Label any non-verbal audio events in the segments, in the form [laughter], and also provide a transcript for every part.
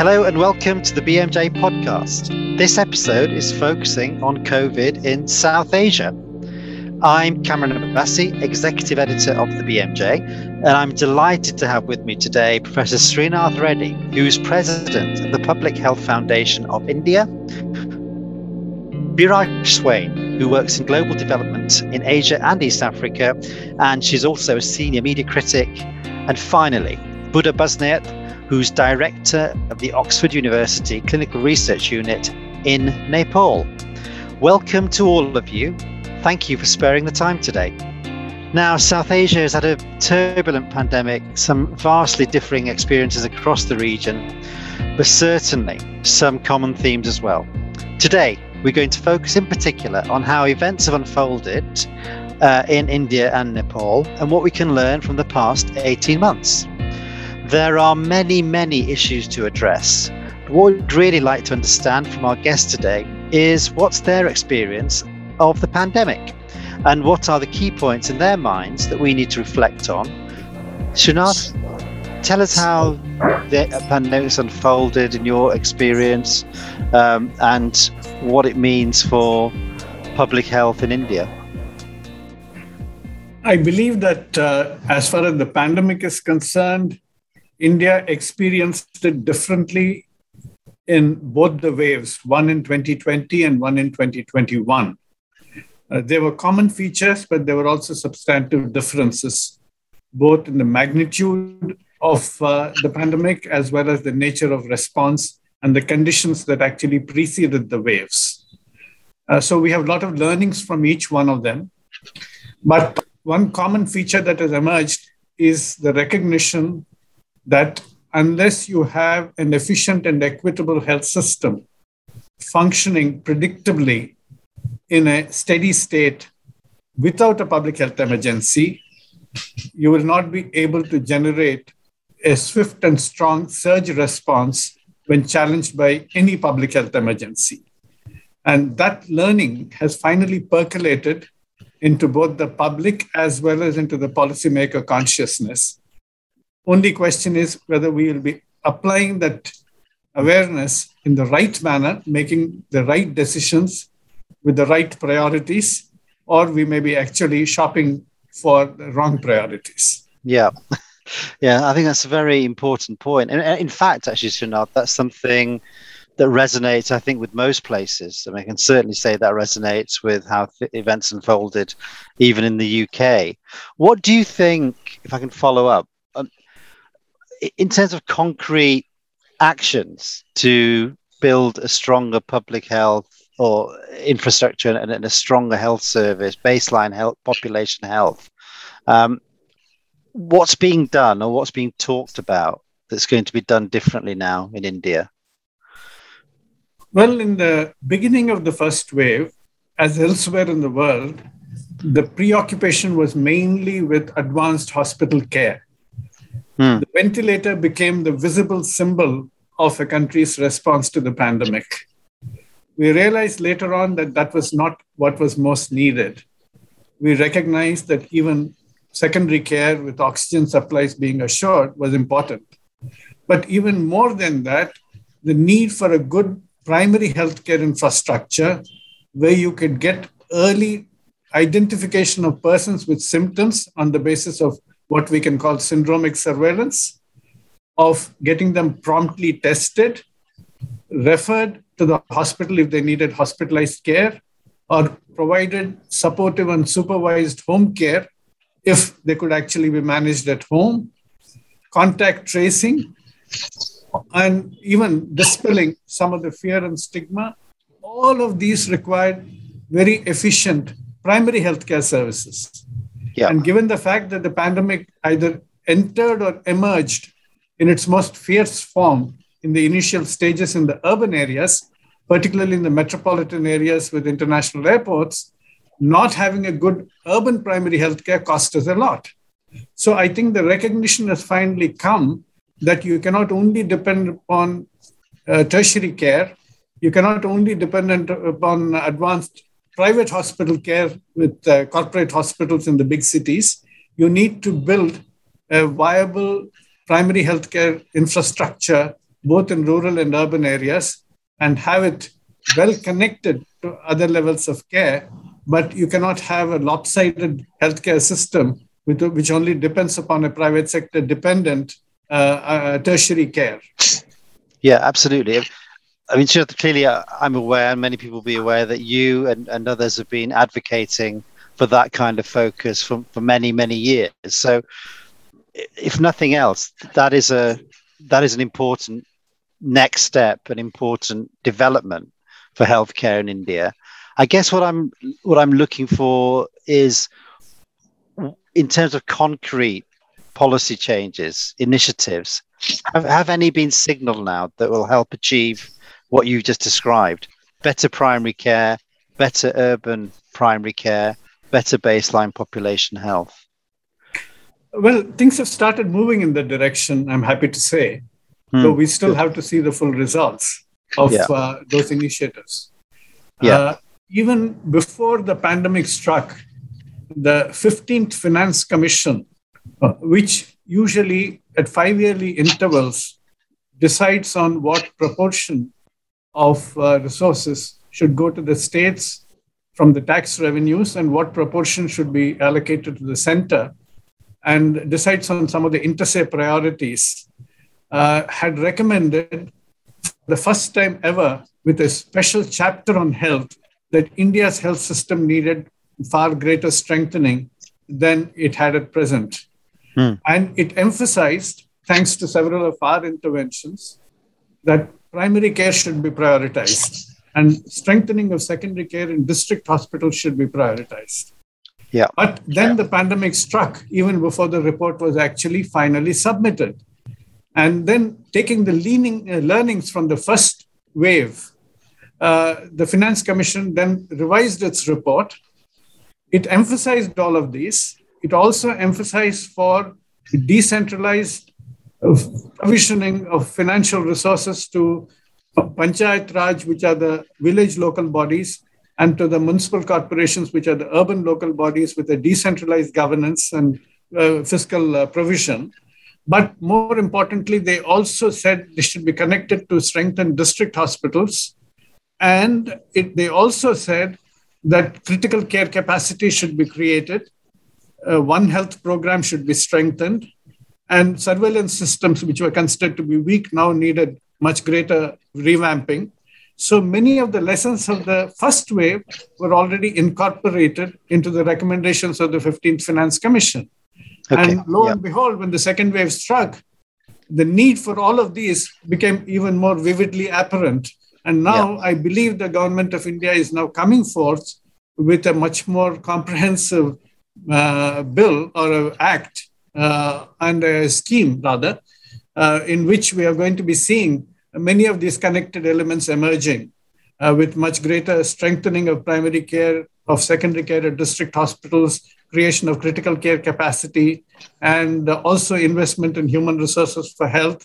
Hello and welcome to the BMJ podcast. This episode is focusing on COVID in South Asia. I'm Kamran Abbasi, Executive Editor of the BMJ, and I'm delighted to have with me today Professor Srinath Reddy, who's President of the Public Health Foundation of India, Biraj Swain, who works in global development in Asia and East Africa, and she's also a senior media critic, and finally, Buddha Basnyat, who's director of the Oxford University Clinical Research Unit in Nepal. Welcome to all of you. Thank you for sparing the time today. Now, South Asia has had a turbulent pandemic, some vastly differing experiences across the region, but certainly some common themes as well. Today, we're going to focus in particular on how events have unfolded uh, in India and Nepal and what we can learn from the past 18 months. There are many, many issues to address. What we'd really like to understand from our guests today is what's their experience of the pandemic and what are the key points in their minds that we need to reflect on. Srinath, tell us how the pandemic unfolded in your experience um, and what it means for public health in India. I believe that uh, as far as the pandemic is concerned, India experienced it differently in both the waves, one in 2020 and one in 2021. Uh, there were common features, but there were also substantive differences, both in the magnitude of uh, the pandemic as well as the nature of response and the conditions that actually preceded the waves. Uh, so we have a lot of learnings from each one of them. But one common feature that has emerged is the recognition that unless you have an efficient and equitable health system functioning predictably in a steady state without a public health emergency, you will not be able to generate a swift and strong surge response when challenged by any public health emergency. And that learning has finally percolated into both the public as well as into the policymaker consciousness. Only question is whether we will be applying that awareness in the right manner, making the right decisions with the right priorities, or we may be actually shopping for the wrong priorities. Yeah. [laughs] Yeah, I think that's a very important point. And in fact, actually, Srinath, that's something that resonates, I think, with most places. I mean, I can certainly say that resonates with how th- events unfolded, even in the UK. What do you think, if I can follow up, in terms of concrete actions to build a stronger public health or infrastructure and, and a stronger health service, baseline health, population health, um, what's being done or what's being talked about that's going to be done differently now in India? Well, in the beginning of the first wave, as elsewhere in the world, the preoccupation was mainly with advanced hospital care. Hmm. The ventilator became the visible symbol of a country's response to the pandemic. We realized later on that that was not what was most needed. We recognized that even secondary care with oxygen supplies being assured was important. But even more than that, the need for a good primary healthcare infrastructure where you could get early identification of persons with symptoms on the basis of what we can call syndromic surveillance of getting them promptly tested, referred to the hospital if they needed hospitalized care, or provided supportive and supervised home care if they could actually be managed at home, contact tracing, and even dispelling some of the fear and stigma. All of these required very efficient primary healthcare services. Yeah. And given the fact that the pandemic either entered or emerged in its most fierce form in the initial stages in the urban areas, particularly in the metropolitan areas with international airports, not having a good urban primary health care cost us a lot. So I think the recognition has finally come that you cannot only depend upon uh, tertiary care, you cannot only depend upon advanced private hospital care with uh, corporate hospitals in the big cities, you need to build a viable primary healthcare infrastructure both in rural and urban areas, and have it well connected to other levels of care. But you cannot have a lopsided healthcare system which only depends upon a private sector dependent uh, uh, tertiary care. Yeah, absolutely. I mean, clearly, uh, I'm aware, and many people will be aware that you and, and others have been advocating for that kind of focus for, for many, many years. So, if nothing else, that is a that is an important next step, an important development for healthcare in India. I guess what I'm what I'm looking for is in terms of concrete policy changes, initiatives, have, have any been signaled now that will help achieve what you just described? Better primary care, better urban primary care, better baseline population health? Well, things have started moving in that direction, I'm happy to say. Hmm. But we still have to see the full results of yeah. uh, those initiatives. Yeah. Uh, even before the pandemic struck, the 15th Finance Commission, uh, which usually at five yearly intervals decides on what proportion of uh, resources should go to the states from the tax revenues and what proportion should be allocated to the center, and decides on some of the inter priorities, uh, had recommended the first time ever with a special chapter on health that India's health system needed far greater strengthening than it had at present. Hmm. And it emphasized, thanks to several of our interventions, that primary care should be prioritized and strengthening of secondary care in district hospitals should be prioritized. Yeah. But then yeah. the pandemic struck even before the report was actually finally submitted. And then taking the leaning, uh, learnings from the first wave, uh, the Finance Commission then revised its report it emphasized all of these. It also emphasized for decentralized provisioning of financial resources to Panchayat Raj, which are the village local bodies, and to the municipal corporations, which are the urban local bodies with a decentralized governance and uh, fiscal uh, provision. But more importantly, they also said they should be connected to strengthen district hospitals. And it, they also said that critical care capacity should be created, uh, One Health program should be strengthened, and surveillance systems, which were considered to be weak, now needed much greater revamping. So many of the lessons of the first wave were already incorporated into the recommendations of the 15th Finance Commission. Okay. And lo and behold, when the second wave struck, the need for all of these became even more vividly apparent and now yeah. I believe the government of India is now coming forth with a much more comprehensive uh, bill or an act and a scheme, rather, uh, in which we are going to be seeing many of these connected elements emerging uh, with much greater strengthening of primary care, of secondary care at district hospitals, creation of critical care capacity, and also investment in human resources for health.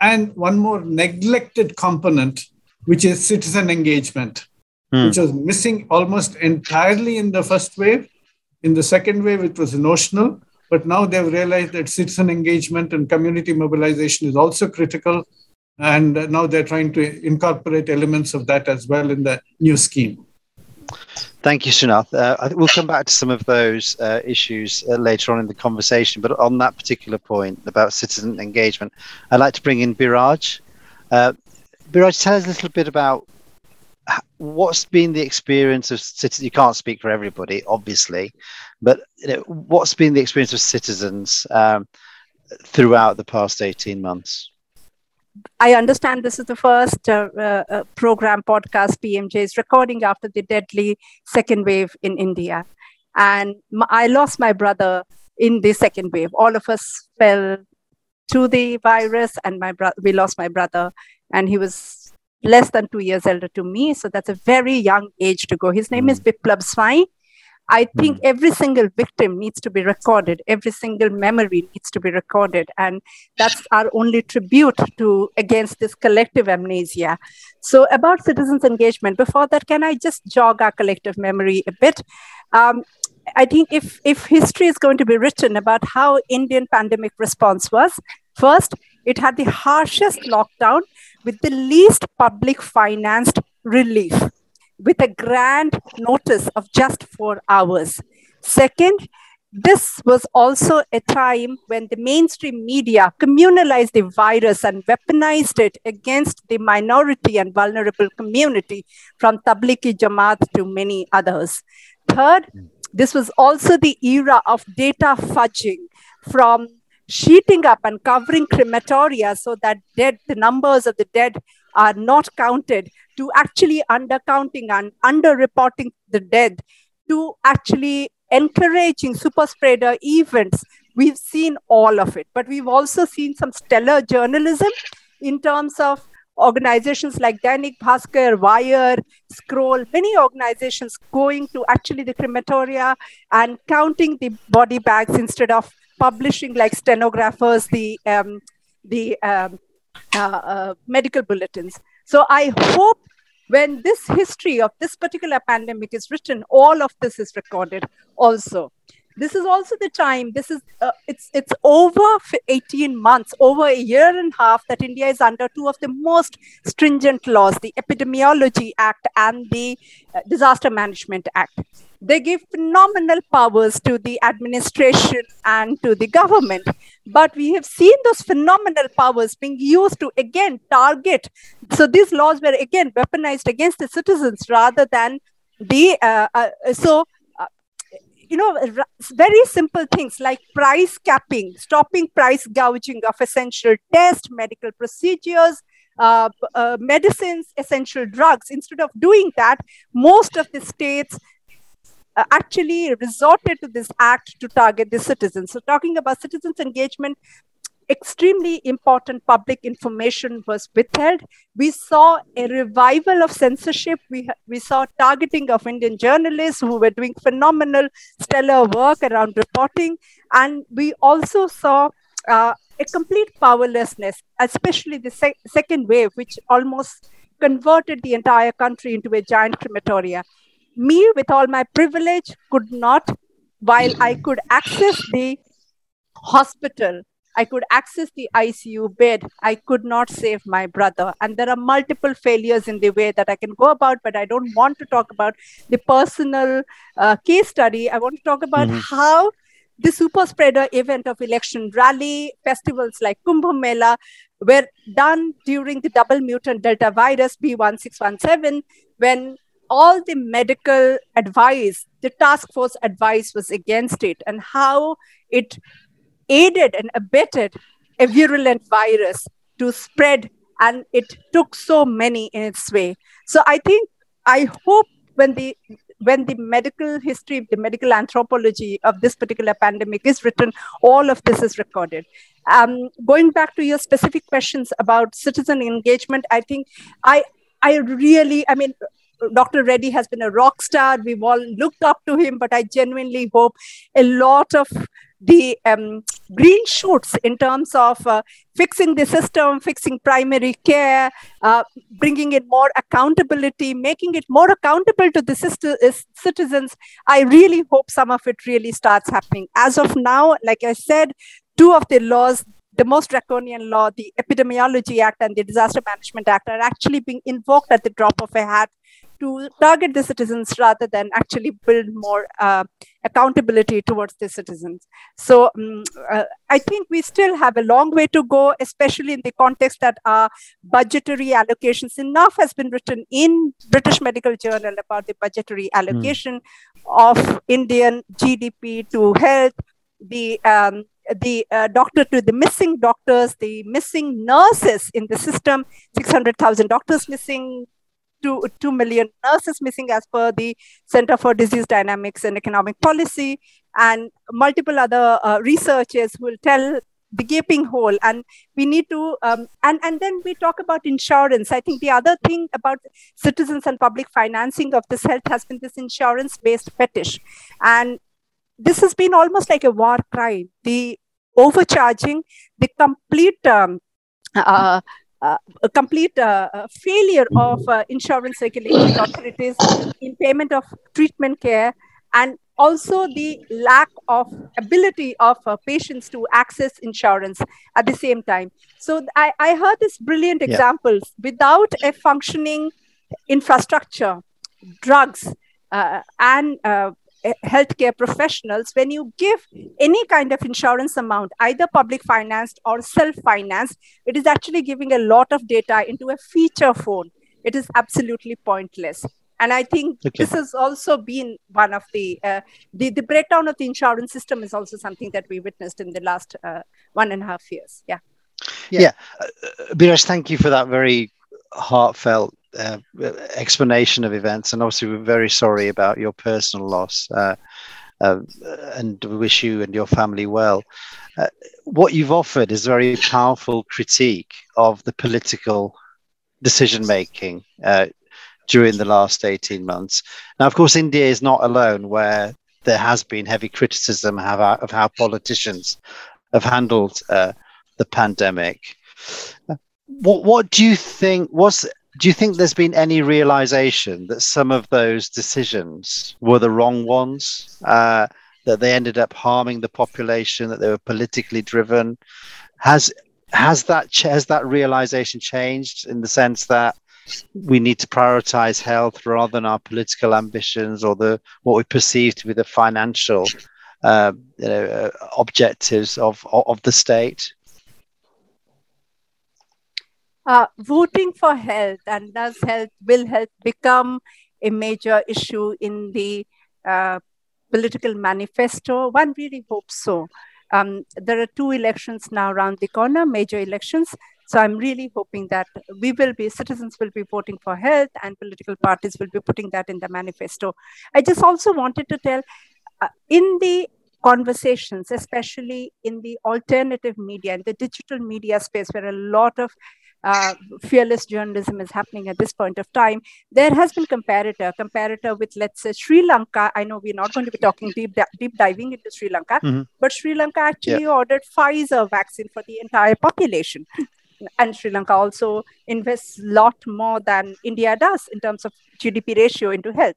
And one more neglected component which is citizen engagement, hmm. which was missing almost entirely in the first wave. In the second wave, it was notional, but now they've realized that citizen engagement and community mobilization is also critical. And now they're trying to incorporate elements of that as well in the new scheme. Thank you, Srinath. Uh, we'll come back to some of those uh, issues uh, later on in the conversation, but on that particular point about citizen engagement, I'd like to bring in Biraj. Uh, Biraj, tell us a little bit about what's been the experience of citizens. You can't speak for everybody, obviously, but you know, what's been the experience of citizens um, throughout the past 18 months? I understand this is the first uh, uh, program podcast BMJ is recording after the deadly second wave in India. And I lost my brother in the second wave. All of us fell to the virus, and my bro- we lost my brother and he was less than two years elder to me. So that's a very young age to go. His name mm. is. Biplab Swain. I think mm. every single victim needs to be recorded. Every single memory needs to be recorded, and that's our only tribute to against this collective amnesia. So, about citizens' engagement. Before that, can I just jog our collective memory a bit? Um, I think if if history is going to be written about how Indian pandemic response was, first it had the harshest lockdown with the least public financed relief, with a grand notice of just four hours. Second, this was also a time when the mainstream media communalized the virus and weaponized it against the minority and vulnerable community, from Tablighi Jamaat to many others. Third, this was also the era of data fudging from sheeting up and covering crematoria so that dead, the numbers of the dead are not counted to actually undercounting and underreporting the dead to actually encouraging super spreader events. We've seen all of it, but we've also seen some stellar journalism in terms of organizations like Dainik Bhaskar, Wire, Scroll, many organizations going to actually the crematoria and counting the body bags instead of publishing like stenographers the um, the um, Uh, uh, medical bulletins. So I hope when this history of this particular pandemic is written, all of this is recorded also. This is also the time. This is uh, it's it's over 18 months, over a year and a half that India is under two of the most stringent laws: the Epidemiology Act and the uh, Disaster Management Act. They give phenomenal powers to the administration and to the government. But we have seen those phenomenal powers being used to again target. So these laws were again weaponized against the citizens rather than the. Uh, uh, so uh, you know, very simple things like price capping, stopping price gouging of essential tests, medical procedures, uh, uh, medicines, essential drugs. Instead of doing that, most of the states uh, actually resorted to this act to target the citizens. So, talking about citizens' engagement, extremely important public information was withheld. We saw a revival of censorship. We, we saw targeting of Indian journalists who were doing phenomenal, stellar work around reporting. And we also saw uh, a complete powerlessness, especially the sec- second wave, which almost converted the entire country into a giant crematoria me with all my privilege could not while i could access the hospital i could access the icu bed. I could not save my brother. And there are multiple failures in the way that i can go about but i don't want to talk about the personal uh, case study. I want to talk about mm-hmm. how the super spreader event of election rally festivals like kumbh mela were done during the double mutant delta virus b1617 when all the medical advice, the task force advice was against it, and how it aided and abetted a virulent virus to spread, and it took so many in its way. So I think, I hope when the when the medical history, the medical anthropology of this particular pandemic is written, all of this is recorded. Um, going back to your specific questions about citizen engagement, I think I I really, I mean, Dr. Reddy has been a rock star. We've all looked up to him, but I genuinely hope a lot of the um, green shoots in terms of uh, fixing the system, fixing primary care, uh, bringing in more accountability, making it more accountable to the uh, citizens. I really hope some of it really starts happening. As of now, like I said, two of the laws the most draconian law, the Epidemiology Act and the Disaster Management Act, are actually being invoked at the drop of a hat to target the citizens rather than actually build more uh, accountability towards the citizens. So um, uh, I think we still have a long way to go, especially in the context that our budgetary allocations, enough has been written in British Medical Journal about the budgetary hmm. allocation mm. of Indian GDP to health, the um, the uh, doctor to the missing doctors, the missing nurses in the system, 600,000 doctors missing, two, 2 million nurses missing as per the Center for Disease Dynamics and Economic Policy, and multiple other uh, researchers will tell the gaping hole. And we need to um, and and then we talk about insurance. I think the other thing about citizens and public financing of this health has been this insurance based fetish. And this has been almost like a war crime. The overcharging the complete um, uh, uh, a complete uh, failure of uh, insurance regulatory [coughs] authorities in payment of treatment care and also the lack of ability of uh, patients to access insurance at the same time. So I, I heard this brilliant yeah. examples without a functioning infrastructure, drugs, uh, and uh, healthcare professionals, when you give any kind of insurance amount, either public financed or self financed, it is actually giving a lot of data into a feature phone. It is absolutely pointless. And I think okay. this has also been one of the, uh, the, the breakdown of the insurance system is also something that we witnessed in the last uh, one and a half years. Yeah. Yeah. yeah. Uh, Biraj, thank you for that very heartfelt uh, explanation of events, and obviously we're very sorry about your personal loss, uh, uh, and we wish you and your family well. Uh, what you've offered is a very powerful critique of the political decision making uh, during the last 18 months. Now, of course, India is not alone, where there has been heavy criticism of how politicians have handled uh, the pandemic. What what do you think was do you think there's been any realization that some of those decisions were the wrong ones? Uh, that they ended up harming the population, that they were politically driven. Has has that has that realization changed in the sense that we need to prioritize health rather than our political ambitions or the what we perceive to be the financial uh, you know, uh, objectives of of the state? Uh, voting for health and does health will health become a major issue in the uh, political manifesto? One really hopes so. Um, there are two elections now around the corner major elections. So i'm really hoping that we will be citizens will be voting for health and political parties will be putting that in the manifesto. I just also wanted to tell uh, in the conversations especially in the alternative media and the digital media space where a lot of uh, fearless journalism is happening at this point of time. There has been comparator, comparator with let's say Sri Lanka. I know we're not going to be talking deep deep diving into Sri Lanka, mm-hmm. but Sri Lanka actually yeah. ordered Pfizer vaccine for the entire population. And Sri Lanka also invests a lot more than India does in terms of GDP ratio into health.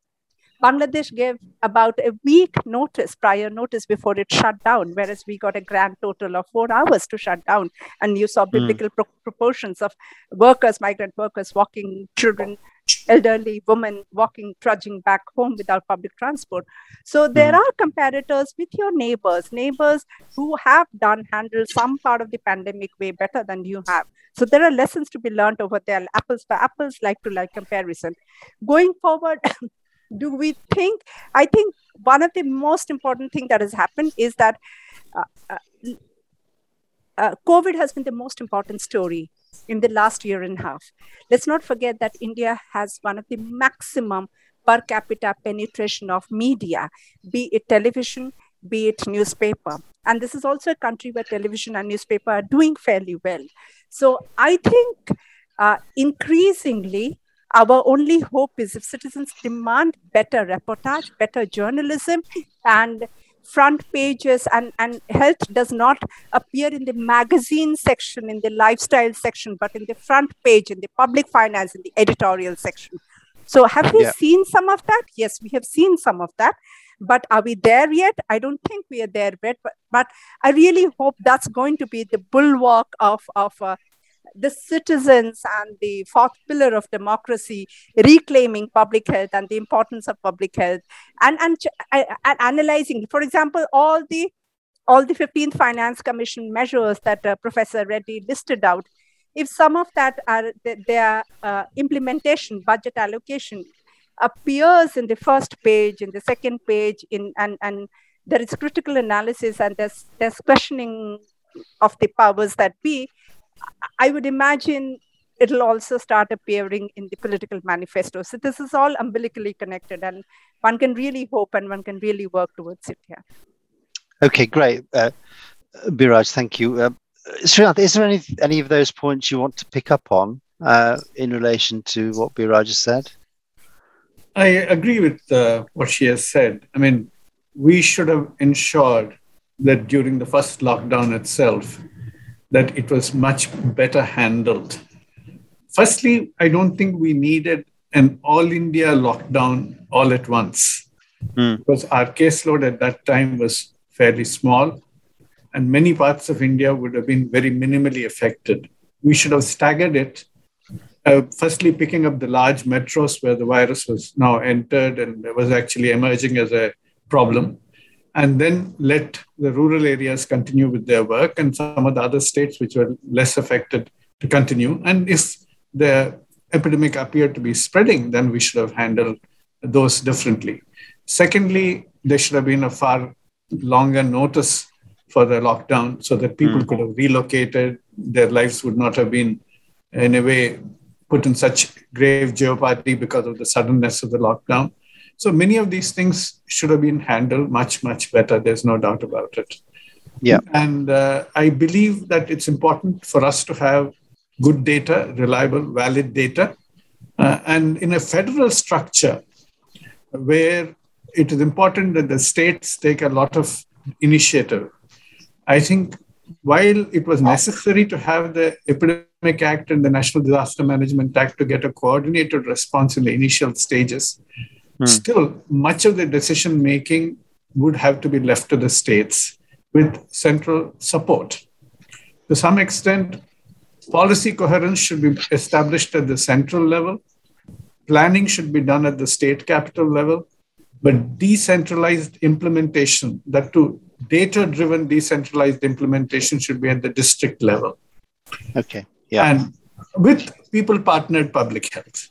Bangladesh gave about a week notice, prior notice before it shut down, whereas we got a grand total of four hours to shut down. And you saw hmm. biblical mm. pro- proportions of workers, migrant workers walking, children, elderly women walking, trudging back home without public transport. So there mm. are comparators with your neighbors, neighbors who have done handle some part of the pandemic way better than you have. So there are lessons to be learned over there. Apples for apples, like to like comparison. Going forward, do we think i think one of the most important thing that has happened is that uh, uh, uh, covid has been the most important story in the last year and a half. Let's not forget that india has one of the maximum per capita penetration of media be it television be it newspaper. And this is also a country where television and newspaper are doing fairly well. So i think uh, increasingly our only hope is if citizens demand better reportage, better journalism, and front pages and, and health does not appear in the magazine section, in the lifestyle section, but in the front page, in the public finance, in the editorial section. So, have we yeah. seen some of that? Yes, we have seen some of that. But are we there yet? I don't think we are there yet. But, but I really hope that's going to be the bulwark of, of uh, the citizens and the fourth pillar of democracy, reclaiming public health and the importance of public health, and and, and analyzing, for example, all the all the 15th Finance Commission measures that uh, Professor Reddy listed out. If some of that are their uh, implementation, budget allocation appears in the first page, in the second page, in and and there is critical analysis and there's there's questioning of the powers that be I would imagine it'll also start appearing in the political manifesto. So this is all umbilically connected, and one can really hope and one can really work towards it. Yeah. Okay, great, uh, Biraj. Thank you. Uh, Srinath, is there any any of those points you want to pick up on uh, in relation to what Biraj has said? I agree with uh, what she has said. I mean, we should have ensured that during the first lockdown itself, that it was much better handled. Firstly, I don't think we needed an all India lockdown all at once. mm. because our caseload at that time was fairly small and many parts of India would have been very minimally affected. We should have staggered it. Uh, firstly, picking up the large metros where the virus was now entered and was actually emerging as a problem, and then let the rural areas continue with their work and some of the other states which were less affected to continue. And if the epidemic appeared to be spreading, then we should have handled those differently. Secondly, there should have been a far longer notice for the lockdown so that people mm. could have relocated. Their lives would not have been, in a way, put in such grave jeopardy because of the suddenness of the lockdown. So many of these things should have been handled much, much better. There's no doubt about it. Yeah. And uh, I believe that it's important for us to have good data, reliable, valid data. Uh, and in a federal structure where it is important that the states take a lot of initiative I think while it was necessary to have the Epidemic Act and the National Disaster Management Act to get a coordinated response in the initial stages, hmm. still much of the decision making would have to be left to the states with central support. To some extent, policy coherence should be established at the central level, planning should be done at the state capital level, but decentralized implementation, that too data driven decentralized implementation should be at the district level. Okay. Yeah. And with people partnered public health.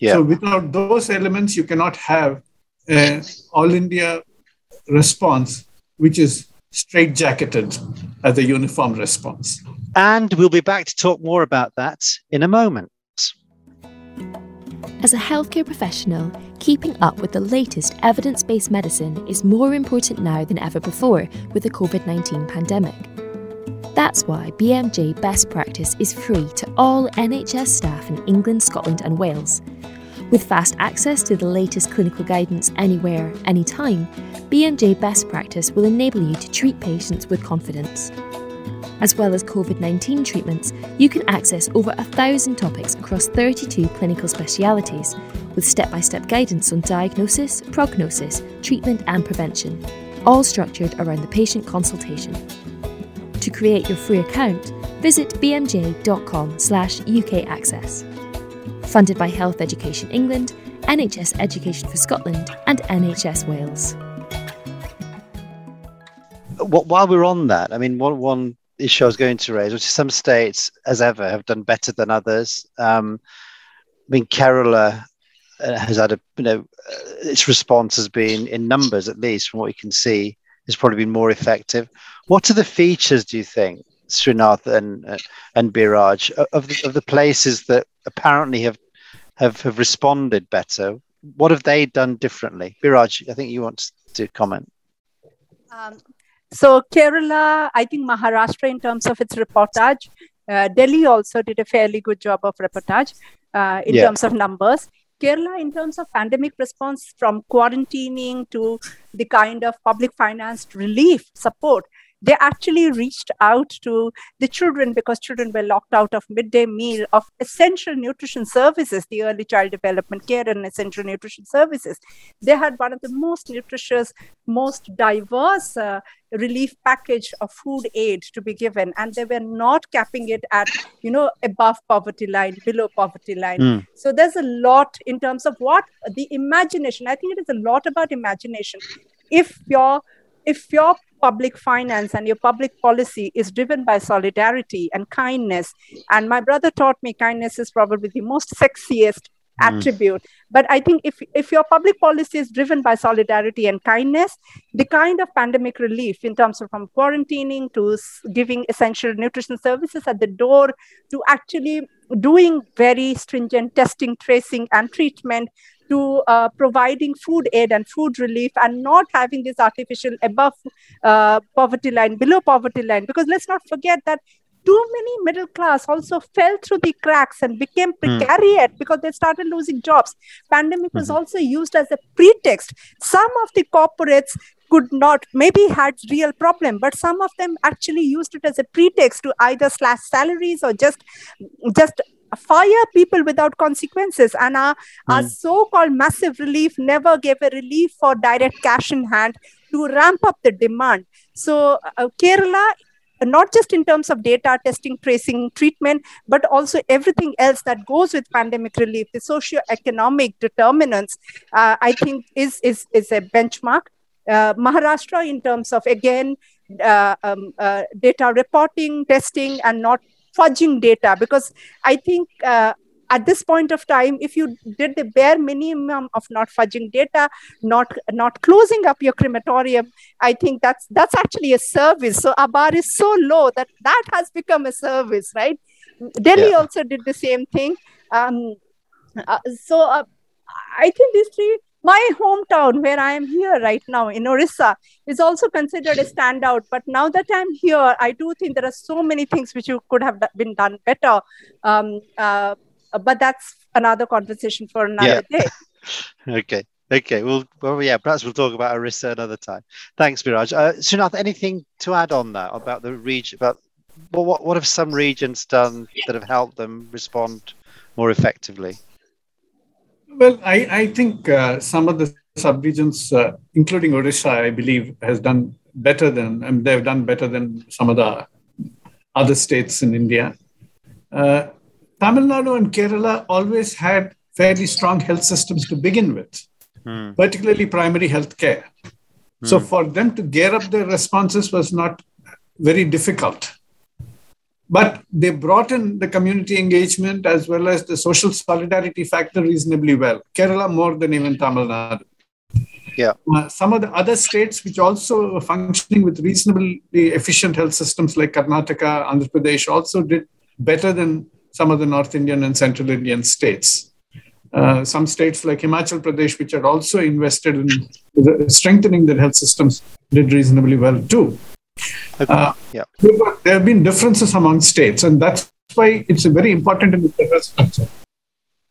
Yeah. So without those elements, you cannot have an all India response, which is straitjacketed as a uniform response. And we'll be back to talk more about that in a moment. As a healthcare professional, keeping up with the latest evidence based medicine is more important now than ever before with the COVID 19 pandemic. That's why BMJ Best Practice is free to all NHS staff in England, Scotland, and Wales. With fast access to the latest clinical guidance anywhere, anytime, BMJ Best Practice will enable you to treat patients with confidence as well as COVID 19 treatments, you can access over a thousand topics across 32 clinical specialities, with step by step guidance on diagnosis, prognosis, treatment, and prevention, all structured around the patient consultation. To create your free account, visit bmj.com slash UK. Funded by Health Education England, NHS Education for Scotland, and NHS Wales. While we're on that, I mean, one, one issue I was going to raise, which is some states, as ever, have done better than others. Um, I mean, Kerala uh, has had a, you know, its response has been, in numbers at least, from what we can see, has probably been more effective. What are the features, do you think, Srinath and uh, and Biraj, of the, of the places that apparently have, have have responded better? What have they done differently? Biraj, I think you want to comment. Um, so Kerala, I think Maharashtra in terms of its reportage, uh, Delhi also did a fairly good job of reportage uh, in yeah. terms of numbers. Kerala, in terms of pandemic response from quarantining to the kind of public financed relief support, they actually reached out to the children because children were locked out of midday meal of essential nutrition services the early child development care and essential nutrition services. They had one of the most nutritious most diverse uh, relief package of food aid to be given. And they were not capping it at you know above poverty line below poverty line. Mm. so there's a lot in terms of what the imagination i think it is a lot about imagination. If your if your public finance and your public policy is driven by solidarity and kindness and my brother taught me kindness is probably the most sexiest mm. attribute but i think if if your public policy is driven by solidarity and kindness the kind of pandemic relief in terms of from quarantining to giving essential nutrition services at the door to actually doing very stringent testing tracing and treatment to uh, providing food aid and food relief and not having this artificial above uh, poverty line, below poverty line. Because let's not forget that too many middle class also fell through the cracks and became hmm. precariat mm. because they started losing jobs pandemic was mm-hmm. also used as a pretext some of the corporates could not maybe had real problem but some of them actually used it as a pretext to either slash salaries or just just fire people without consequences. And our, mm. our so called massive relief never gave a relief for direct cash in hand to ramp up the demand. So, uh, Kerala not just in terms of data testing tracing treatment but also everything else that goes with pandemic relief the socio-economic determinants uh, i think is, is is a benchmark uh, maharashtra in terms of again uh, um, uh, data reporting testing and not fudging data because i think uh, at this point of time if you did the bare minimum of not fudging data not not closing up your crematorium i think that's that's actually a service. So our bar is so low that that has become a service right? Delhi yeah. also did the same thing. Um, uh, so uh, i think these three my hometown where i am here right now in orissa is also considered a standout but now that i'm here i do think there are so many things which you could have been done better um, uh, but that's another conversation for another yeah. day. [laughs] okay. Okay, well, well, yeah, perhaps we'll talk about Orissa another time. Thanks, Biraj. Uh, Srinath, anything to add on that about the region? About well, what what have some regions done that have helped them respond more effectively? Well, I I think uh, some of the sub-regions, uh, including Odisha, I believe, has done better than mean, they've done better than some of the other states in India. Uh, Tamil Nadu and Kerala always had fairly strong health systems to begin with, mm. particularly primary health care. Mm. So for them to gear up their responses was not very difficult. But they brought in the community engagement as well as the social solidarity factor reasonably well. Kerala more than even Tamil Nadu. Yeah. Uh, some of the other states which also are functioning with reasonably efficient health systems like Karnataka, Andhra Pradesh also did better than some of the North Indian and Central Indian states. Uh, some states like Himachal Pradesh, which had also invested in strengthening their health systems, did reasonably well too. Uh, yeah. There have been differences among states, and that's why it's very important in the federal structure.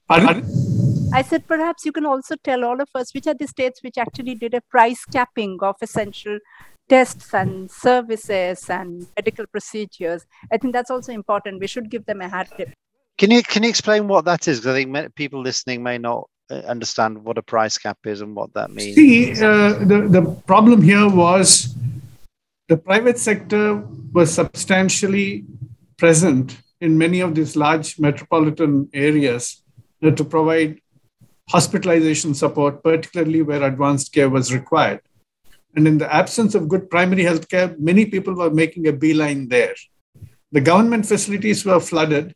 I said perhaps you can also tell all of us which are the states which actually did a price capping of essential tests and services and medical procedures. I think that's also important. We should give them a hat tip. Can you can you explain what that is? Because I think people listening may not uh, understand what a price cap is and what that means. See, uh, the the problem here was the private sector was substantially present in many of these large metropolitan areas uh, to provide hospitalization support, particularly where advanced care was required. And in the absence of good primary health care, many people were making a beeline there. The government facilities were flooded,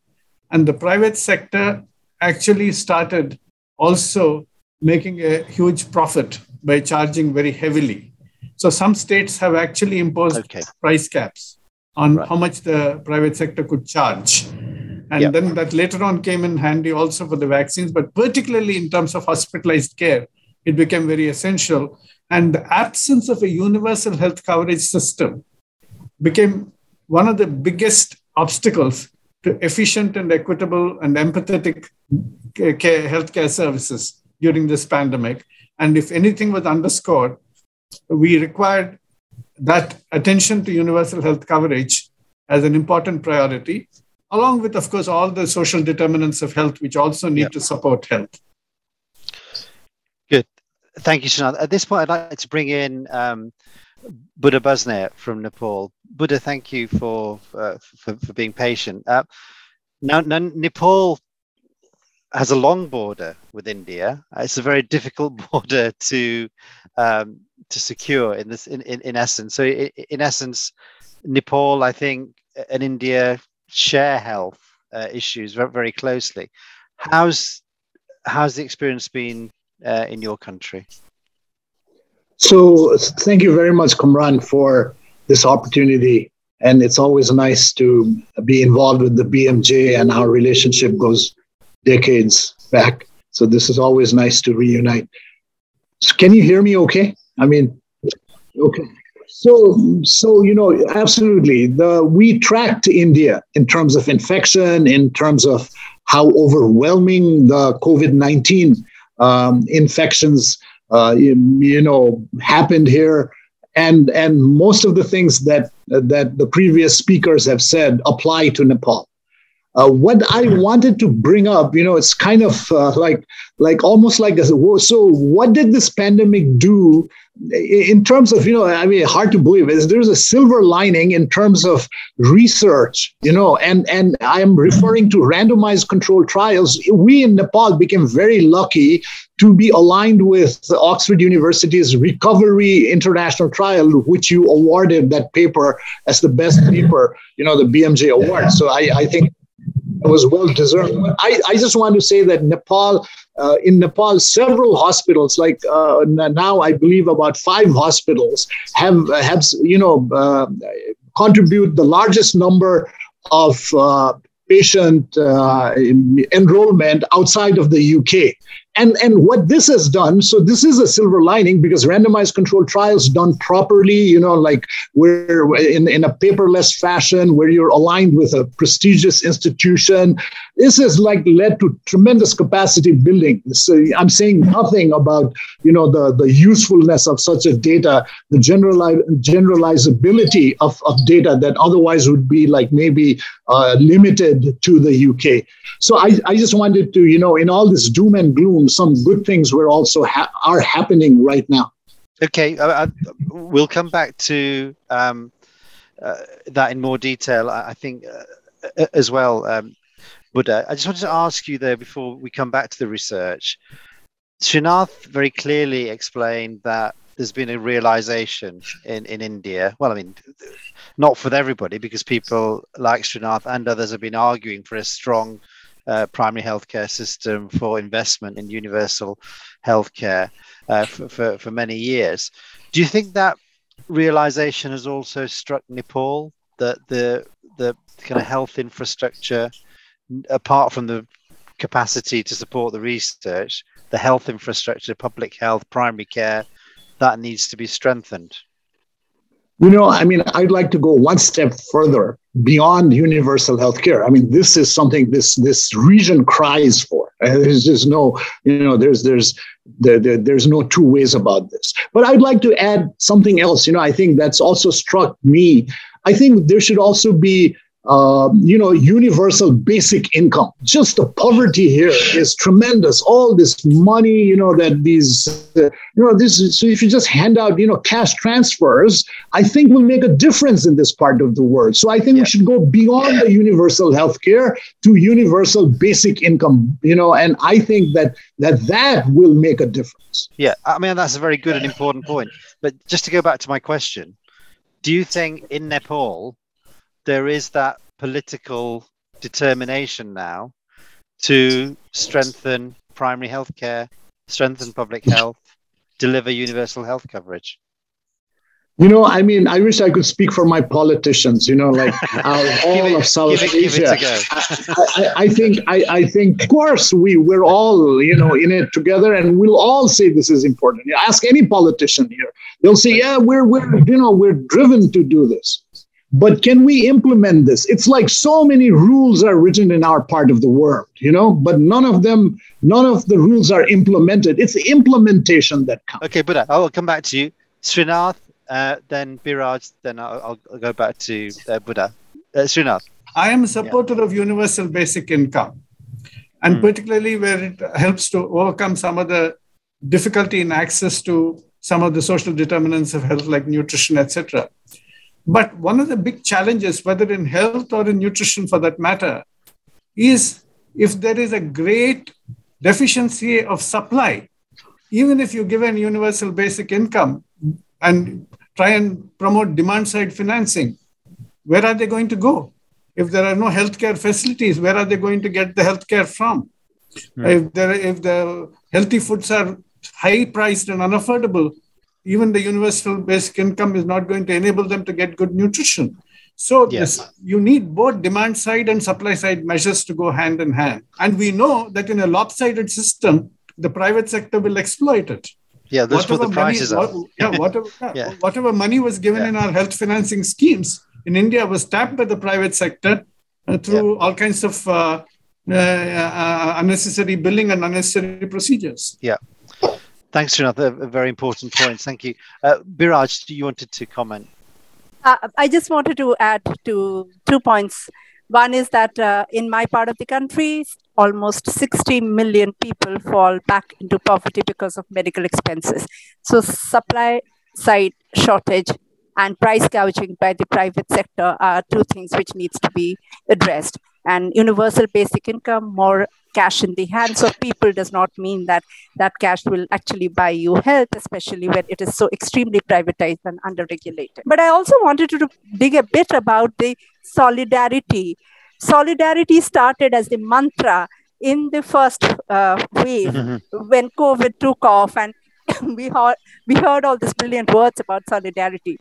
and the private sector actually started also making a huge profit by charging very heavily. So some states have actually imposed okay. price caps on right. how much the private sector could charge. And yep. then that later on came in handy also for the vaccines, but particularly in terms of hospitalized care, it became very essential and the absence of a universal health coverage system became one of the biggest obstacles to efficient and equitable and empathetic care, healthcare services during this pandemic. And if anything was underscored, we required that attention to universal health coverage as an important priority, along with, of course, all the social determinants of health, which also need to support health. Good. Thank you, Srinath. At this point, I'd like to bring in um, Buddha Basnyat from Nepal. Buddha, thank you for uh, for, for, being patient. Uh, now, now, Nepal has a long border with India. It's a very difficult [laughs] border to um, to secure in this in, in, in essence. So, in, essence, Nepal, I think, and India share health uh, issues very, very closely. How's how's the experience been uh, in your country? So, thank you very much, Kamran, for this opportunity. And it's always nice to be involved with the BMJ, and our relationship goes decades back. So, this is always nice to reunite. So can you hear me okay? I mean, okay. So, so you know, absolutely. The we tracked India in terms of infection, in terms of how overwhelming the COVID nineteen um, infections, uh, you, you, know, happened here, and and most of the things that that the previous speakers have said apply to Nepal. Uh, what I wanted to bring up, you know, it's kind of uh, like like almost like a, so. What did this pandemic do in terms of you know i mean hard to believe is there's a silver lining in terms of research you know and and i'm referring to randomized controlled trials we in nepal became very lucky to be aligned with oxford university's recovery international trial which you awarded that paper as the best paper you know the bmj award so i i think was well deserved i i just want to say that nepal uh, in Nepal, several hospitals, like uh, now I believe about five hospitals, have have you know uh, contribute the largest number of uh, patient uh, enrollment outside of the UK. And, and what this has done, so this is a silver lining because randomized controlled trials done properly, you know, like we're in, in a paperless fashion where you're aligned with a prestigious institution. This has like led to tremendous capacity building. So I'm saying nothing about, you know, the, the usefulness of such a data, the generali- generalizability of, of data that otherwise would be like maybe uh, limited to the UK. So I, I just wanted to, you know, in all this doom and gloom, some good things were also ha- are happening right now. Okay, I, I, we'll come back to um, uh, that in more detail. I, I think uh, as well, um, Buddha. I just wanted to ask you there before we come back to the research. Srinath very clearly explained that there's been a realization in, in India. Well, I mean, not for everybody, because people like Srinath and others have been arguing for a strong uh, primary healthcare system for investment in universal healthcare uh, for, for, for many years. Do you think that realization has also struck Nepal that the the kind of health infrastructure, apart from the capacity to support the research, the health infrastructure, public health, primary care, that needs to be strengthened? You know, I mean, I'd like to go one step further beyond universal health care. I mean, this is something this this region cries for. Uh, there's just no, you know, there's there's there, there, there's no two ways about this. But I'd like to add something else. You know, I think that's also struck me. I think there should also be uh, you know, universal basic income. Just the poverty here is tremendous. All this money, you know, that these, uh, you know, this. Is, so if you just hand out, you know, cash transfers, I think will make a difference in this part of the world. So I think yeah. we should go beyond the universal health care to universal basic income. You know, and I think that that that will make a difference. Yeah, I mean that's a very good and important point. But just to go back to my question, do you think in Nepal there is that political determination now to strengthen primary health care, strengthen public health, deliver universal health coverage? You know, I mean, I wish I could speak for my politicians. You know, like [laughs] all it, of South give it, Asia. I, I, I, think, I, I, think, of course, we we're all you know in it together, and we'll all say this is important. You ask any politician here; they'll say, "Yeah, we're we're you know we're driven to do this." But can we implement this? It's like so many rules are written in our part of the world you know but none of them none of the rules are implemented. It's the implementation that counts. Okay but i'll come back to you. Srinath uh, then biraj then i'll, I'll go back to uh, buddha. Uh, srinath. I am a supporter yeah. of universal basic income. And mm. particularly where it helps to overcome some of the difficulty in access to some of the social determinants of health like nutrition etc but one of the big challenges, whether in health or in nutrition for that matter, is if there is a great deficiency of supply, even if you give an universal basic income and try and promote demand side financing, where are they going to go? If there are no healthcare facilities, where are they going to get the healthcare from? Hmm. If, there, if the healthy foods are high priced and unaffordable, even the universal basic income is not going to enable them to get good nutrition. So yes. this, you need both demand side and supply side measures to go hand in hand. And we know that in a lopsided system, the private sector will exploit it. Yeah, that's whatever what the prices money, are. What, yeah, [laughs] whatever, yeah. whatever money was given yeah. in our health financing schemes in India was tapped by the private sector uh, through all kinds of uh, uh, uh, unnecessary billing and unnecessary procedures. Yeah. Thanks, Srinath. A very important point. Thank you. Uh, Biraj, do you wanted to comment? Uh, I just wanted to add to two points. One is that uh, in my part of the country, almost 60 million people fall back into poverty because of medical expenses. So, supply side shortage and price gouging by the private sector are two things which needs to be addressed and universal basic income more cash in the hands of people does not mean that that cash will actually buy you health especially when it is so extremely privatized and underregulated. But i also wanted to dig a bit about the solidarity. Solidarity started as the mantra in the first uh, wave mm-hmm. when covid took off and [laughs] we heard we heard all these brilliant words about solidarity.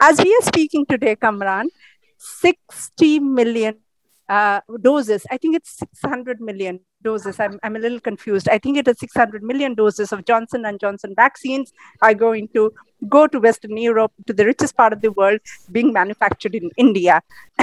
As we are speaking today, Kamran, 60 million uh, doses, I think it's 600 million doses. I'm, I'm a little confused. I think it is 600 million doses of Johnson and Johnson vaccines are going to go to Western Europe, to the richest part of the world, being manufactured in India. [coughs]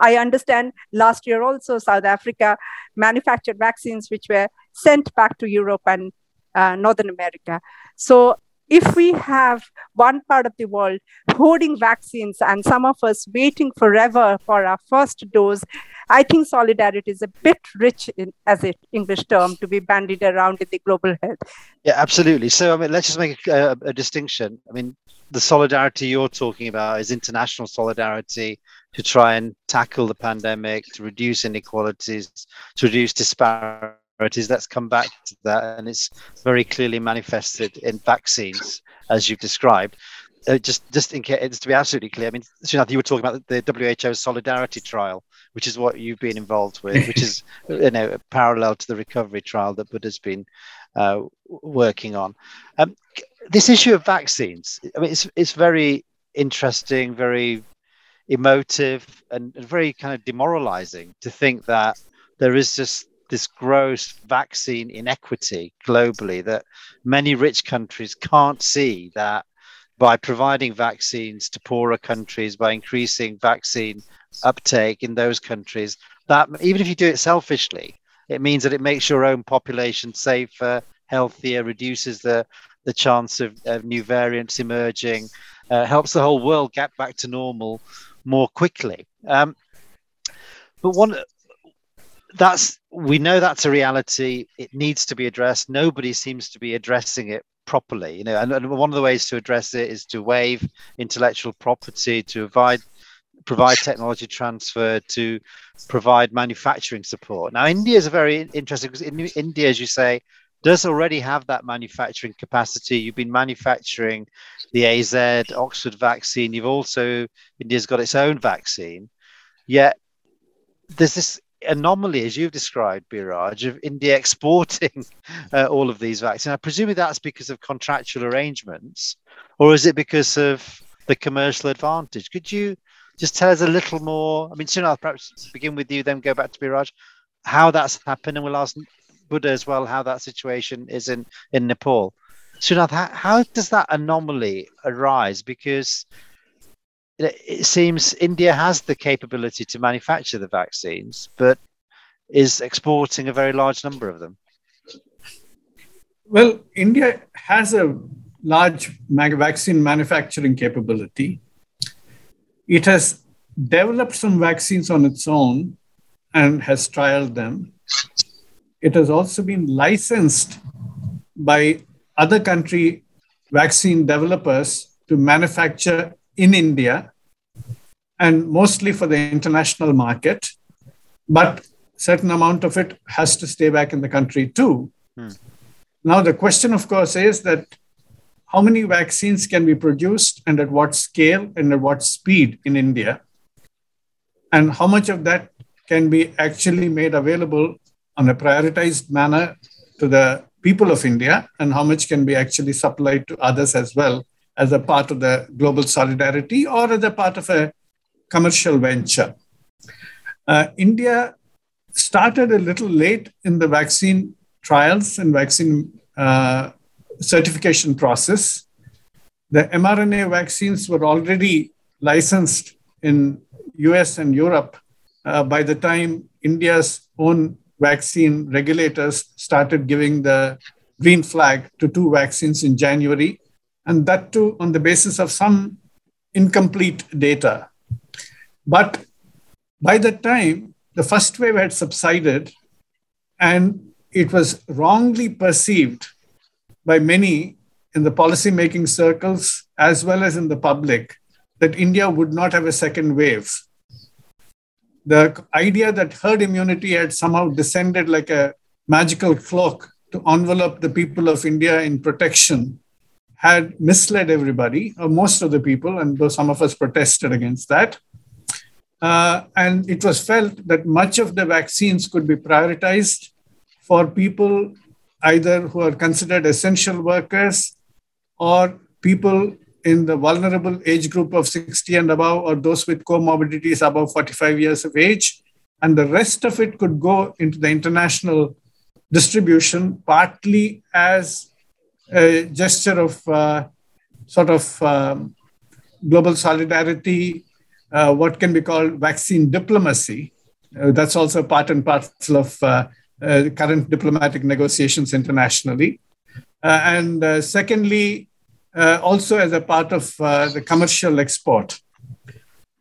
I understand last year also South Africa manufactured vaccines which were sent back to Europe and uh, Northern America. So if we have one part of the world hoarding vaccines and some of us waiting forever for our first dose, I think solidarity is a bit rich in, as an English term to be bandied around in the global health. Yeah, absolutely. So, I mean, let's just make a, a distinction. I mean, the solidarity you're talking about is international solidarity to try and tackle the pandemic, to reduce inequalities, to reduce Let's come back to that, and it's very clearly manifested in vaccines, as you've described. Uh, just, just in case, to be absolutely clear, I mean, Srinath, you were talking about the WHO Solidarity Trial, which is what you've been involved with, [laughs] which is, you know, parallel to the recovery trial that Buddha's been uh, working on. Um, this issue of vaccines, I mean, it's it's very interesting, very emotive, and very kind of demoralizing to think that there is just this gross vaccine inequity globally that many rich countries can't see that by providing vaccines to poorer countries, by increasing vaccine uptake in those countries, that even if you do it selfishly, it means that it makes your own population safer, healthier, reduces the, the chance of, of new variants emerging, uh, helps the whole world get back to normal more quickly. Um, but one that's we know that's a reality. It needs to be addressed. Nobody seems to be addressing it properly. You know, and, and one of the ways to address it is to waive intellectual property, to provide provide technology transfer, to provide manufacturing support. Now, India is a very interesting because in India, as you say, does already have that manufacturing capacity. You've been manufacturing the AZ Oxford vaccine. You've also India's got its own vaccine. Yet there's this anomaly, as you've described, Biraj, of India [laughs] exporting uh, all of these vaccines. I presume that's because of contractual arrangements, or is it because of the commercial advantage? Could you just tell us a little more? I mean, soon I'll perhaps begin with you, then go back to Biraj, how that's happened, and we'll ask Buddha as well how that situation is in, in Nepal. Srinath, how, how does that anomaly arise? Because it seems India has the capability to manufacture the vaccines, but is exporting a very large number of them. Well, India has a large vaccine manufacturing capability. It has developed some vaccines on its own and has trialed them. It has also been licensed by other country vaccine developers to manufacture in India and mostly for the international market. But certain amount of it has to stay back in the country too. Hmm. Now the question, of course, is that how many vaccines can be produced and at what scale and at what speed in India? And how much of that can be actually made available on a prioritized manner to the people of India, and how much can be actually supplied to others as well as a part of the global solidarity or as a part of a commercial venture. Uh, India started a little late in the vaccine trials and vaccine uh, certification process. The mRNA vaccines were already licensed in US and Europe uh, by the time India's own vaccine regulators started giving the green flag to two vaccines in January, and that too on the basis of some incomplete data. But by that time, the first wave had subsided and it was wrongly perceived by many in the policy making circles as well as in the public that India would not have a second wave. The idea that herd immunity had somehow descended like a magical cloak to envelop the people of India in protection had misled everybody, or most of the people, and though some of us protested against that. Uh, and it was felt that much of the vaccines could be prioritized for people either who are considered essential workers or people in the vulnerable age group of 60 and above, or those with comorbidities above 45 years of age. And the rest of it could go into the international distribution, partly as a gesture of uh, sort of um, global solidarity, uh, what can be called vaccine diplomacy. Uh, that's also part and parcel of uh, uh, current diplomatic negotiations internationally. Uh, and secondly, also as a part of the commercial export.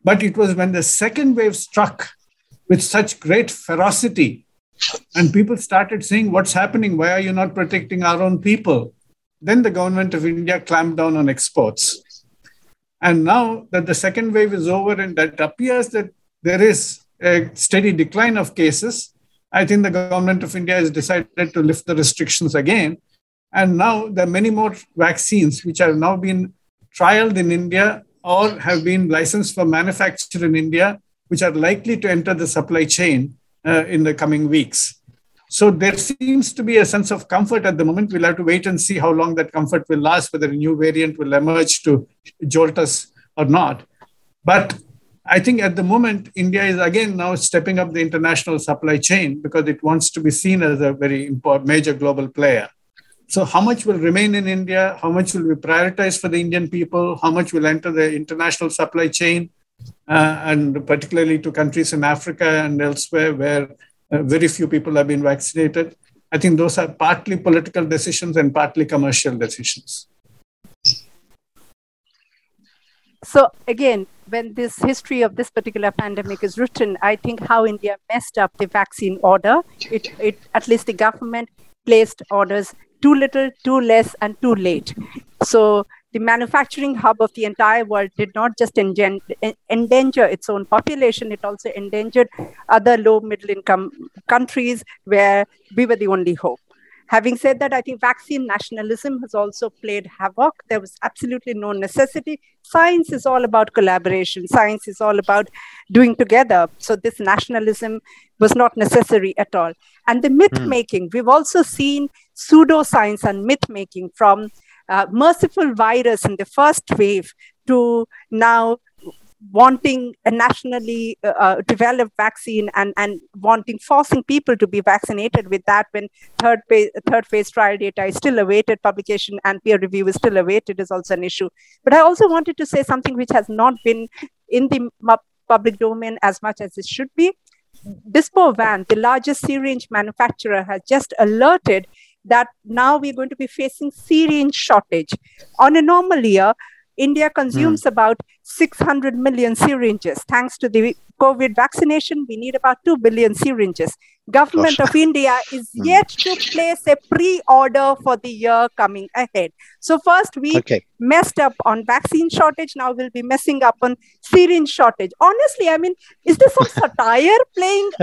But it was when the second wave struck with such great ferocity and people started saying, What's happening? Why are you not protecting our own people? Then the government of India clamped down on exports. And now that the second wave is over and that appears that there is a steady decline of cases, I think the government of India has decided to lift the restrictions again. And now there are many more vaccines which have now been trialed in India or have been licensed for manufacture in India, which are likely to enter the supply chain uh, in the coming weeks. So there seems to be a sense of comfort at the moment. We'll have to wait and see how long that comfort will last, whether a new variant will emerge to jolt us or not. But I think at the moment, India is again now stepping up the international supply chain because it wants to be seen as a very important, major global player. So, how much will remain in India? How much will be prioritized for the Indian people? How much will enter the international supply chain? Uh, and particularly to countries in Africa and elsewhere where uh, very few people have been vaccinated. I think those are partly political decisions and partly commercial decisions. So, again, when this history of this particular pandemic is written, I think how India messed up the vaccine order, it, it at least the government placed orders too little, too less, and too late. So, the manufacturing hub of the entire world did not just endanger its own population, it also endangered other low middle income countries where we were the only hope. Having said that, I think vaccine nationalism has also played havoc. There was absolutely no necessity. Science is all about collaboration, science is all about doing together. So, this nationalism was not necessary at all. And the myth making, mm. we've also seen pseudoscience and myth making from uh, merciful virus in the first wave to now wanting a nationally uh, uh, developed vaccine and, and wanting forcing people to be vaccinated with that when third phase third phase trial data is still awaited publication and peer review is still awaited is also an issue. But i also wanted to say something which has not been in the public domain as much as it should be. Dispovan, the largest syringe manufacturer, has just alerted that now we're going to be facing syringe shortage. On a normal year, India consumes mm. about 600 million syringes. Thanks to the COVID vaccination, we need about 2 billion syringes. Government Gosh. of India is mm. yet to place a pre-order for the year coming ahead. So first we okay. messed up on vaccine shortage. Now we'll be messing up on syringe shortage. Honestly, I mean, is this some [laughs] satire playing [laughs]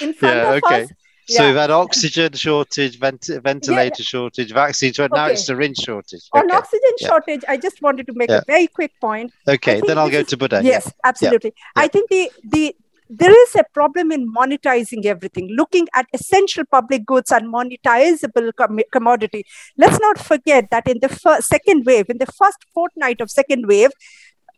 in front yeah, of okay. us? So yeah. we've had oxygen shortage, vent- ventilator yeah. shortage, vaccines, but okay. now it's syringe shortage. Okay. On oxygen yeah. shortage, I just wanted to make a very quick point. Okay, then I'll go is, to Buddha. Yes, absolutely. I think the the there is a problem in monetizing everything, looking at essential public goods and monetizable com- commodity. Let's not forget that in the first, second wave, in the first fortnight of second wave,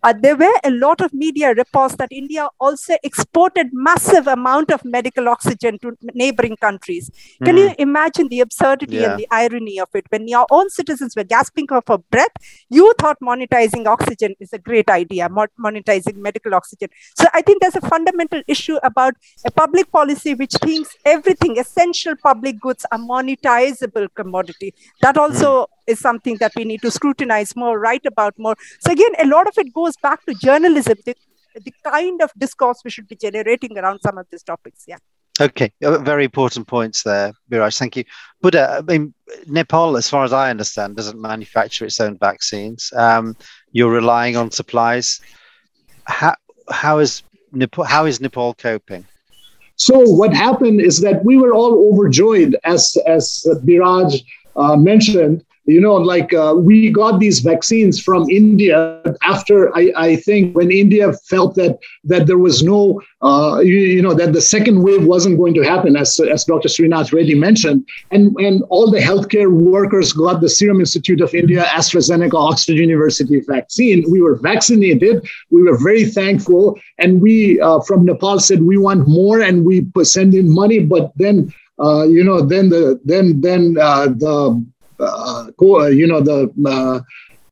uh, there were a lot of media reports that India also exported massive amount of medical oxygen to neighboring countries. Mm. Can you hmm. imagine the absurdity yeah. and the irony of it? When your own citizens were gasping for breath, you thought monetizing oxygen is a great idea, monetizing medical oxygen. So I think there's a fundamental issue about a public policy which thinks everything, essential public goods, are monetizable commodity. That also mm is something that we need to scrutinize more, write about more. So again, a lot of it goes back to journalism. The, the kind of discourse we should be generating around some of these topics. Yeah. Okay, uh, very important points there, Biraj. Thank you. But uh, I mean, Nepal, as far as I understand, doesn't manufacture its own vaccines. Um, you're relying on supplies. How how is Nepal, how is Nepal coping? So what happened is that we were all overjoyed, as as Biraj uh, mentioned, you know like uh, we got these vaccines from india after I, I, think when india felt that that there was no uh, you, you, know that the second wave wasn't going to happen as, as dr srinath reddy mentioned. And, and all the healthcare workers got the serum institute of india astrazeneca oxford university vaccine. We were vaccinated. We were very thankful. And we uh, from nepal said we want more and we send in money. But then uh, you know then the then then uh, the you know the uh,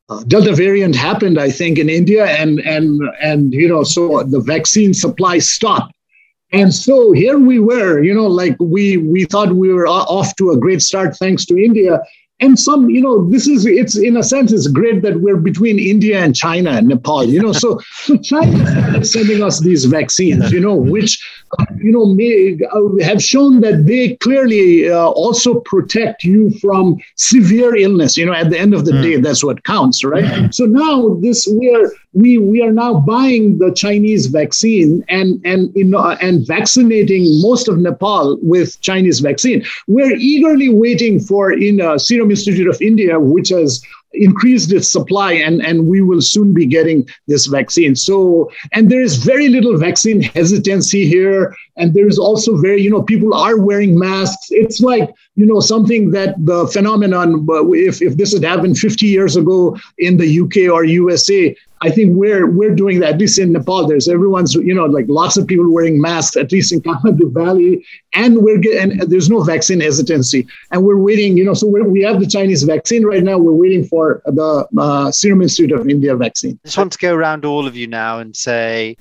uh, Delta variant happened, I think, in India, and and and you know, so the vaccine supply stopped, and so here we were, you know, like we we thought we were off to a great start thanks to India, and some you know this is it's in a sense it's great that we're between india and china and nepal you know so so china is sending us these vaccines you know which you know may uh, have shown that they clearly uh, also protect you from severe illness you know at the end of the mm. day that's what counts right mm. so now this we're we we are now buying the Chinese vaccine and and you know, and vaccinating most of Nepal with Chinese vaccine. We're eagerly waiting for in uh, Serum Institute of India, which has increased its supply and, and we will soon be getting this vaccine. So, and there is very little vaccine hesitancy here. And there is also very, you know, people are wearing masks. It's like, you know, something that the phenomenon, if, if this had happened 50 years ago in the UK or USA, I think we're we're doing that. At least in Nepal, there's everyone's you know like lots of people wearing masks. At least in Kathmandu Valley, and we're getting and there's no vaccine hesitancy, and we're waiting. You know, so we have the Chinese vaccine right now. We're waiting for the uh, Serum Institute of India vaccine. I just want to go around all of you now and say,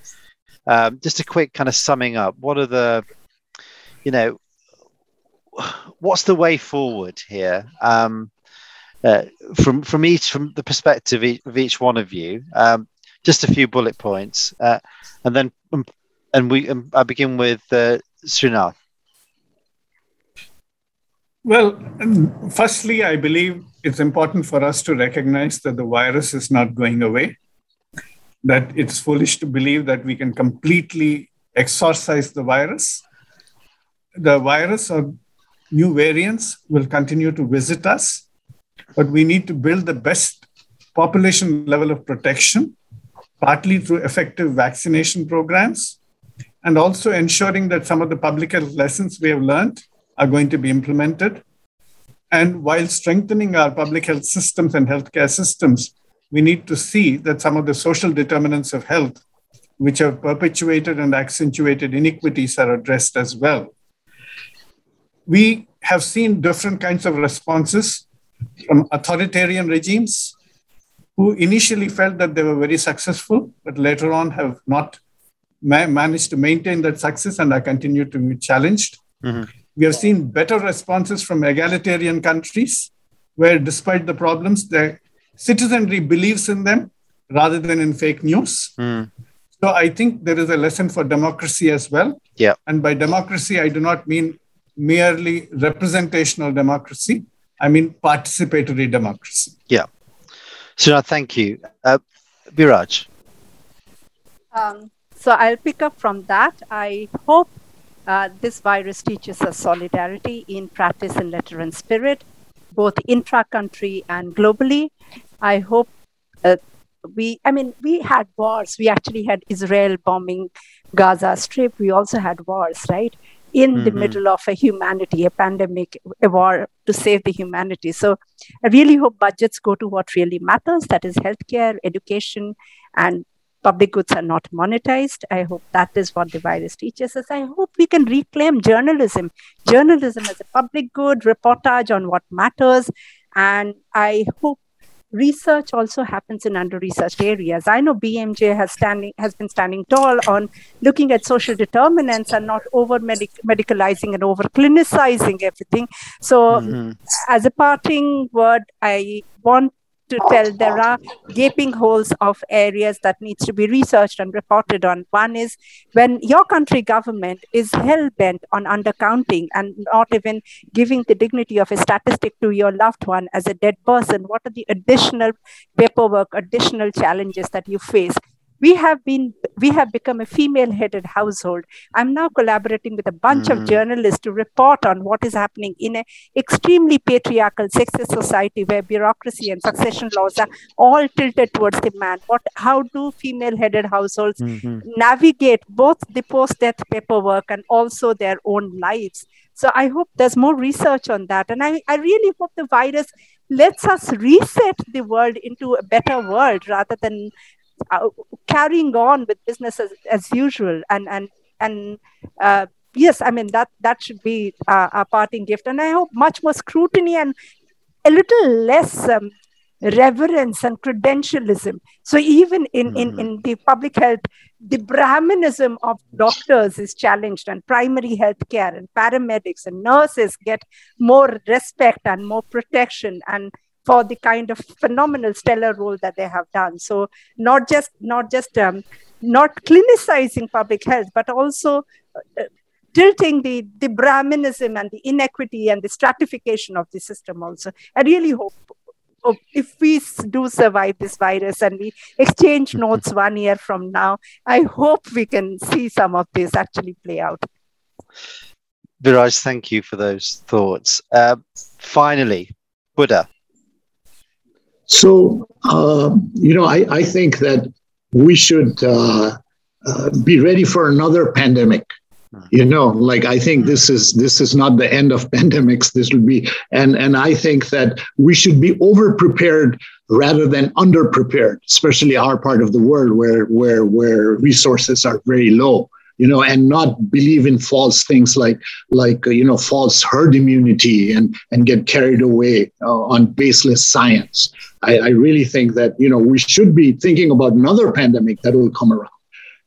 um, just a quick kind of summing up. What are the, you know, what's the way forward here? Um, uh, from from each from the perspective of each one of you, um, just a few bullet points, uh, and then um, and we um, I begin with uh, Srinath. Well, um, firstly, I believe it's important for us to recognize that the virus is not going away. That it's foolish to believe that we can completely exorcise the virus. The virus or new variants will continue to visit us but we need to build the best population level of protection, partly through effective vaccination programs, and also ensuring that some of the public health lessons we have learned are going to be implemented. And while strengthening our public health systems and healthcare systems, we need to see that some of the social determinants of health, which have perpetuated and accentuated inequities, are addressed as well. We have seen different kinds of responses from authoritarian regimes who initially felt that they were very successful, but later on have not ma- managed to maintain that success and are continued to be challenged. Mm-hmm. We have seen better responses from egalitarian countries, where despite the problems, the citizenry believes in them rather than in fake news. Mm. So I think there is a lesson for democracy as well. Yeah. And by democracy, I do not mean merely representational democracy, I mean participatory democracy. Yeah. So thank you. Uh, Biraj. Um, so I'll pick up from that. I hope uh, this virus teaches us solidarity in practice and letter and spirit, both intra-country and globally. I hope uh, we, I mean, we had wars. We actually had Israel bombing Gaza Strip. We also had wars, right? In mm-hmm. the middle of a humanity, a pandemic, a war to save the humanity. So I really hope budgets go to what really matters that is healthcare, education, and public goods are not monetized. I hope that is what the virus teaches us. I hope we can reclaim journalism, journalism as a public good, reportage on what matters. And I hope research also happens in under-researched areas. I know BMJ has standing has been standing tall on looking at social determinants and not over medicalizing and over clinicizing everything. So, mm-hmm. as a parting word, I want to tell there are gaping holes of areas that needs to be researched and reported on. One is when your country government is hell bent on undercounting and not even giving the dignity of a statistic to your loved one as a dead person. What are the additional paperwork, additional challenges that you face? We have been we have become a female headed household i'm now collaborating with a bunch mm-hmm. of journalists to report on what is happening in an extremely patriarchal sexist society where bureaucracy and succession laws are all tilted towards the man what how do female headed households mm-hmm. navigate both the post death paperwork and also their own lives so i hope there's more research on that and i, I really hope the virus lets us reset the world into a better world rather than uh, carrying on with business as, as usual. And and and uh, yes i mean that that should be uh, a parting gift. And i hope much more scrutiny and a little less um, reverence and credentialism. So even in, mm-hmm. in in the public health the brahmanism of doctors is challenged and primary health care and paramedics and nurses get more respect and more protection. And for the kind of phenomenal stellar role that they have done so not just not just um, not clinicizing public health but also uh, tilting the, the brahmanism and the inequity and the stratification of the system also i really hope if we do survive this virus and we exchange [laughs] notes one year from now, I hope we can see some of this actually play out. Biraj, thank you for those thoughts. Uh, finally, Buddha, so, uh, you know, I, I think that we should uh, uh, be ready for another pandemic. You know, like I think this is this is not the end of [laughs] pandemics. This will be, and and I think that we should be over prepared rather than under prepared, especially our part of the world where where where resources are very low you know, and not believe in false things like like uh, you know false herd immunity and and get carried away uh, on baseless science. I, I really think that you know we should be thinking about another pandemic that will come around.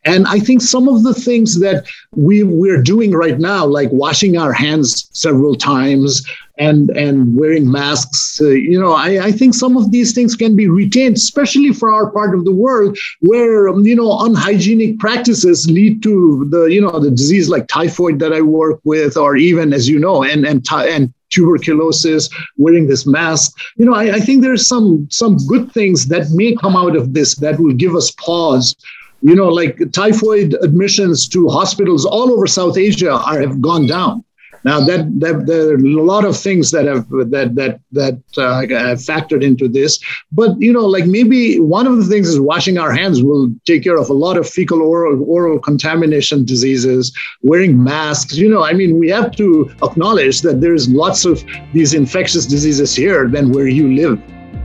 And I think some of the things that we we're doing right now, like washing our hands several times and and wearing masks, uh, you know, I, I think some of these things can be retained, especially for our part of the world where um, you know unhygienic practices lead to the you know the disease like typhoid that I work with, or even as you know, and and and tuberculosis, wearing this mask. You know, I, I, think there's some some good things that may come out of this that will give us pause you know, like typhoid admissions to hospitals all over South Asia are, have gone down. Now that, that there are a lot of things that have that that that uh, have factored into this, but you know, like maybe one of the things is washing our hands will take care of a lot of fecal oral oral contamination diseases. Wearing masks, you know, I mean, we have to acknowledge that there's lots of these infectious diseases here than where you live,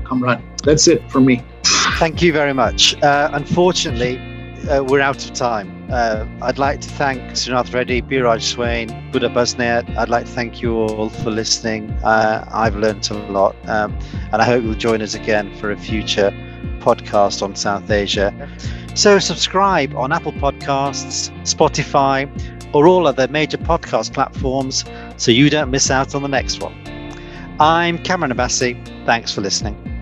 Kamran. That's it for me. Thank you very much. Uh, unfortunately, uh, we're out of time. Uh, I'd like to thank Srinath Reddy, Biraj Swain, Buddha Basnyat. I'd like to thank you all for listening. Uh, I've learned a lot, um, and I hope you'll join us again for a future podcast on South Asia. So, subscribe on Apple Podcasts, Spotify, or all other major podcast platforms so you don't miss out on the next one. I'm Kamran Abbasi. Thanks for listening.